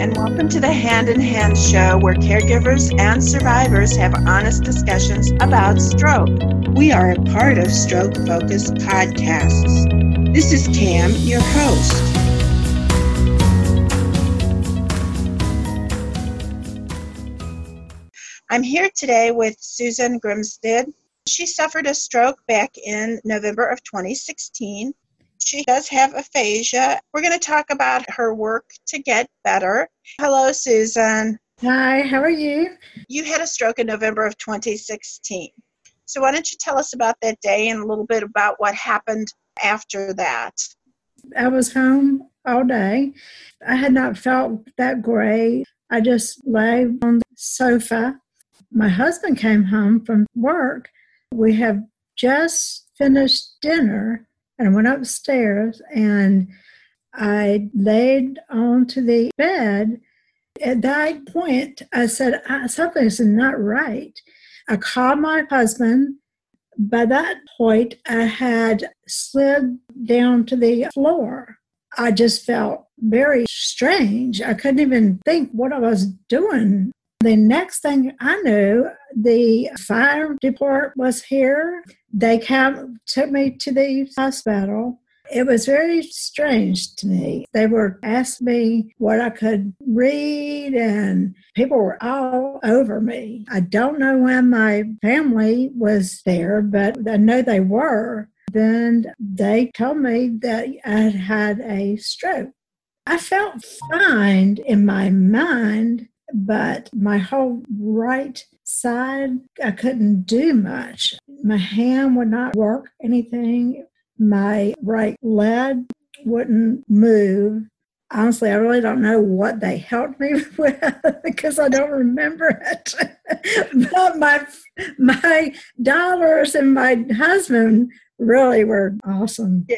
and welcome to the Hand in Hand show where caregivers and survivors have honest discussions about stroke. We are a part of Stroke Focus Podcasts. This is Cam, your host. I'm here today with Susan Grimstead. She suffered a stroke back in November of 2016 she does have aphasia. We're going to talk about her work to get better. Hello, Susan. Hi, how are you? You had a stroke in November of 2016. So, why don't you tell us about that day and a little bit about what happened after that? I was home all day. I had not felt that great. I just lay on the sofa. My husband came home from work. We have just finished dinner and I went upstairs and I laid onto the bed. At that point, I said, ah, Something's not right. I called my husband. By that point, I had slid down to the floor. I just felt very strange. I couldn't even think what I was doing. The next thing I knew, the fire department was here. They came, took me to the hospital. It was very strange to me. They were asking me what I could read, and people were all over me. I don't know when my family was there, but I know they were. Then they told me that I had had a stroke. I felt fine in my mind, but my whole right side, I couldn't do much. My hand would not work anything. My right leg wouldn't move. Honestly, I really don't know what they helped me with because I don't remember it. but my my daughters and my husband really were awesome. Yeah.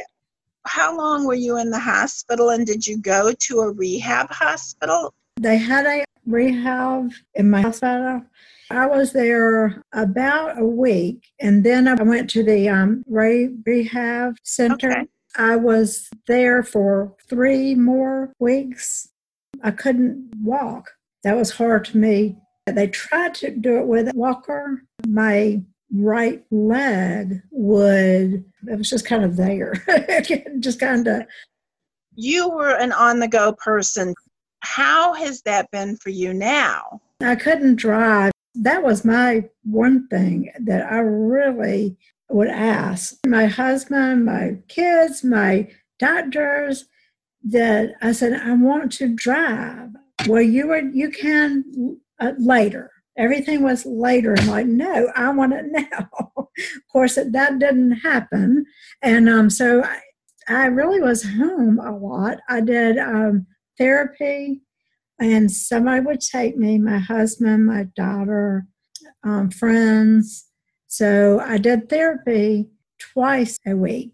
How long were you in the hospital and did you go to a rehab hospital? They had a rehab in my hospital. I was there about a week, and then I went to the um, Ray Rehab Center. Okay. I was there for three more weeks. I couldn't walk. That was hard to me. They tried to do it with a walker. My right leg would, it was just kind of there, just kind of. You were an on the go person. How has that been for you now? I couldn't drive. That was my one thing that I really would ask my husband, my kids, my doctors that I said, I want to drive. Well, you were, you can uh, later. Everything was later. I'm like, no, I want it now. of course, that, that didn't happen. And um, so I, I really was home a lot. I did um, therapy, and somebody would take me my husband, my daughter, um, friends. So I did therapy twice a week.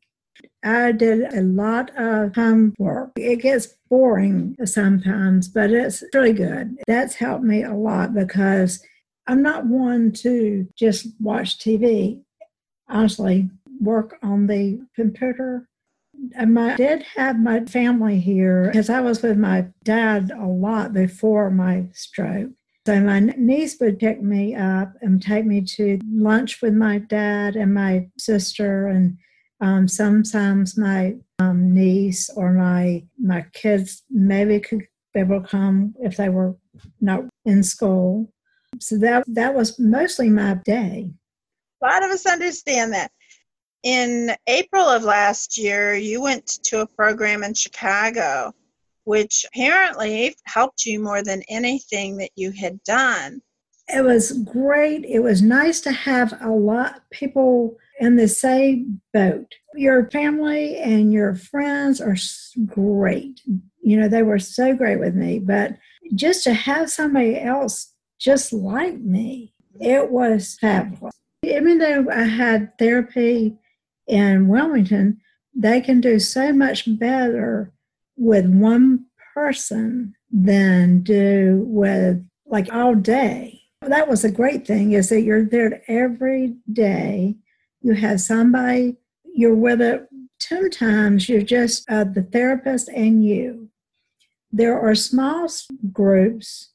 I did a lot of homework. It gets boring sometimes, but it's really good. That's helped me a lot because I'm not one to just watch TV. Honestly, work on the computer I did have my family here because I was with my dad a lot before my stroke. So my niece would pick me up and take me to lunch with my dad and my sister, and um, sometimes my um, niece or my my kids maybe could be able to come if they were not in school. So that that was mostly my day. A lot of us understand that in April of last year, you went to a program in Chicago, which apparently helped you more than anything that you had done. It was great. It was nice to have a lot of people in the same boat. Your family and your friends are great. You know, they were so great with me, but just to have somebody else just like me, it was fabulous. Even though I had therapy in Wilmington, they can do so much better with one person than do with like all day. That was a great thing is that you're there every day. You have somebody, you're with it two times, you're just uh, the therapist and you. there are small groups.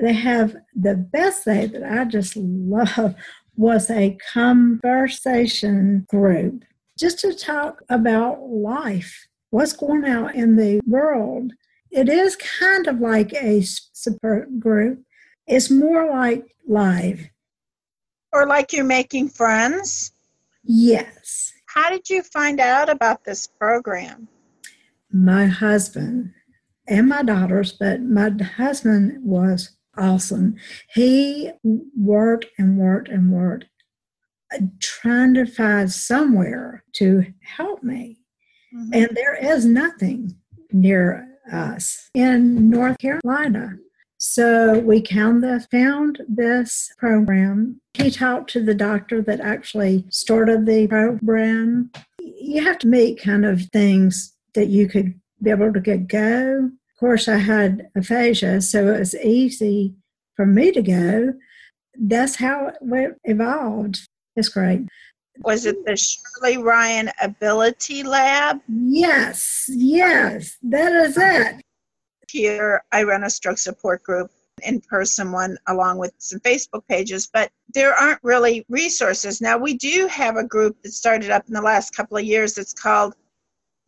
They have the best thing that I just love was a conversation group just to talk about life, what's going on in the world. It is kind of like a support group. It's more like live. Or like you're making friends? Yes. How did you find out about this program? My husband and my daughters, but my husband was awesome. He worked and worked and worked, uh, trying to find somewhere to help me. Mm-hmm. And there is nothing near us in North Carolina. So we found this program. He talked to the doctor that actually started the program. You have to meet kind of things that you could be able to get go. Of course, I had aphasia, so it was easy for me to go. That's how it evolved. It's great. Was it the Shirley Ryan Ability Lab? Yes, yes, that is it. Here, I run a stroke support group in person one along with some Facebook pages, but there aren't really resources. Now, we do have a group that started up in the last couple of years that's called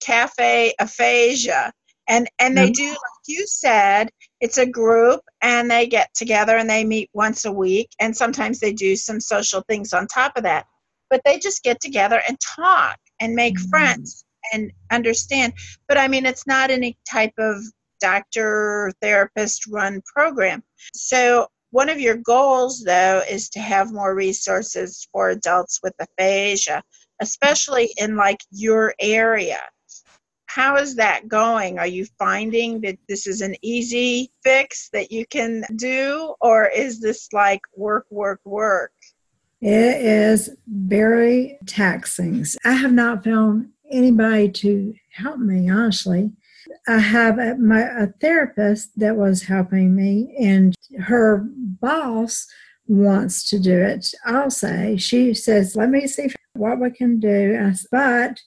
Cafe Aphasia. And, and they mm-hmm. do, like you said, it's a group and they get together and they meet once a week. And sometimes they do some social things on top of that. But they just get together and talk and make mm-hmm. friends and understand. But I mean, it's not any type of doctor therapist run program. So one of your goals, though, is to have more resources for adults with aphasia, especially in like your area how is that going? Are you finding that this is an easy fix that you can do, or is this like work, work, work? It is very taxing. I have not found anybody to help me, honestly. I have a, my a therapist that was helping me, and her boss wants to do it. I'll say she says, "Let me see what we can do." But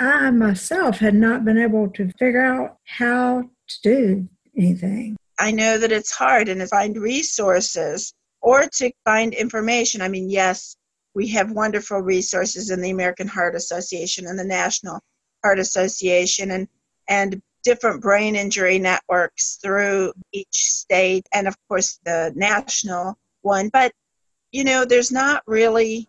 I myself had not been able to figure out how to do anything. I know that it's hard and to find resources or to find information. I mean, yes, we have wonderful resources in the American Heart Association and the National Heart Association and, and different brain injury networks through each state and, of course, the national one. But, you know, there's not really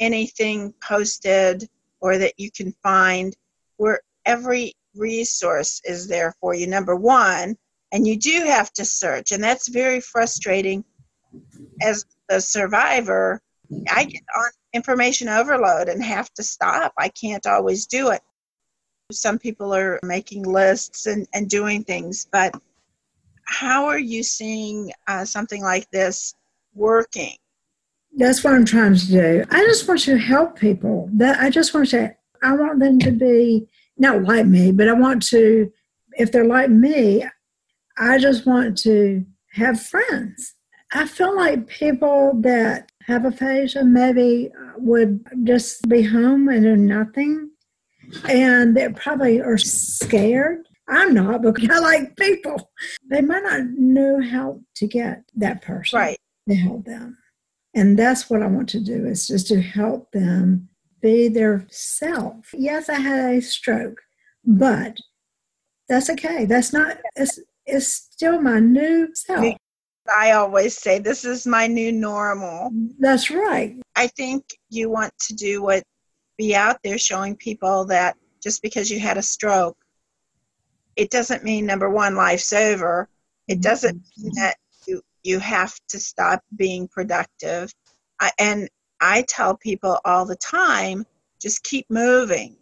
anything posted or that you can find where every resource is there for you, number one, and you do have to search. And that's very frustrating as a survivor. I get on information overload and have to stop. I can't always do it. Some people are making lists and, and doing things, but how are you seeing uh, something like this working? That's what I'm trying to do. I just want to help people. That I just want to. I want them to be not like me, but I want to. If they're like me, I just want to have friends. I feel like people that have aphasia maybe would just be home and do nothing, and they probably are scared. I'm not because I like people. They might not know how to get that person right. to help them. And that's what I want to do is just to help them be their self. Yes, I had a stroke, but that's okay. That's not, it's, it's still my new self. I always say this is my new normal. That's right. I think you want to do what be out there showing people that just because you had a stroke, it doesn't mean number one, life's over. It doesn't mm-hmm. mean that you have to stop being productive. And I tell people all the time just keep moving.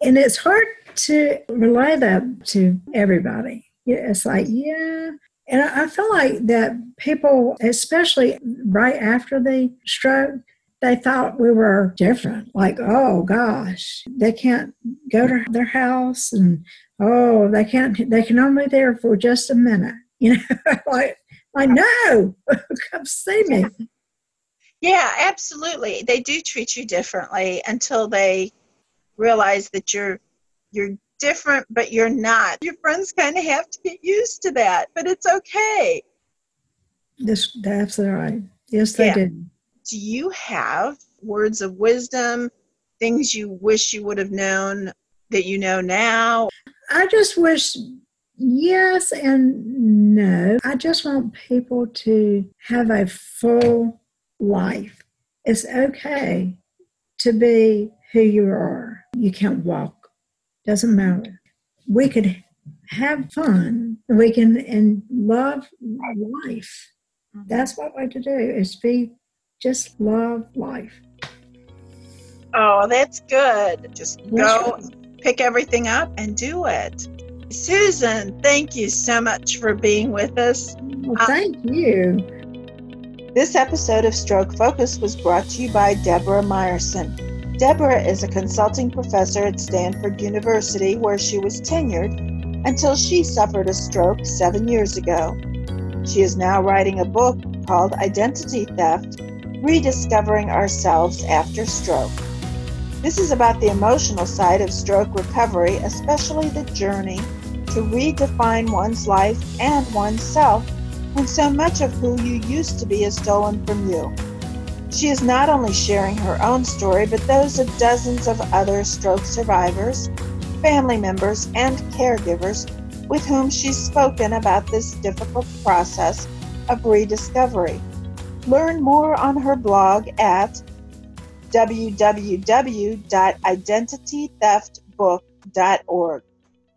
And it's hard to relay that to everybody. It's like, yeah. And I feel like that people, especially right after the stroke, they thought we were different. Like, oh gosh, they can't go to their house and oh, they can't, they can only be there for just a minute. You know, like I know. Come see me. Yeah, absolutely. They do treat you differently until they realize that you're you're different, but you're not. Your friends kind of have to get used to that, but it's okay. This, that's right. Yes, they yeah. did. Do you have words of wisdom, things you wish you would have known that you know now? I just wish yes and no. I just want people to have a full life. It's okay to be who you are. You can't walk, doesn't matter. We could have fun. We can and love life. That's what we're to do is be just love life. Oh, that's good. Just go pick everything up and do it. Susan, thank you so much for being with us. Well, thank um, you. This episode of Stroke Focus was brought to you by Deborah Meyerson. Deborah is a consulting professor at Stanford University, where she was tenured until she suffered a stroke seven years ago. She is now writing a book called Identity Theft Rediscovering Ourselves After Stroke. This is about the emotional side of stroke recovery, especially the journey to redefine one's life and oneself when so much of who you used to be is stolen from you. She is not only sharing her own story, but those of dozens of other stroke survivors, family members, and caregivers with whom she's spoken about this difficult process of rediscovery. Learn more on her blog at www.identitytheftbook.org.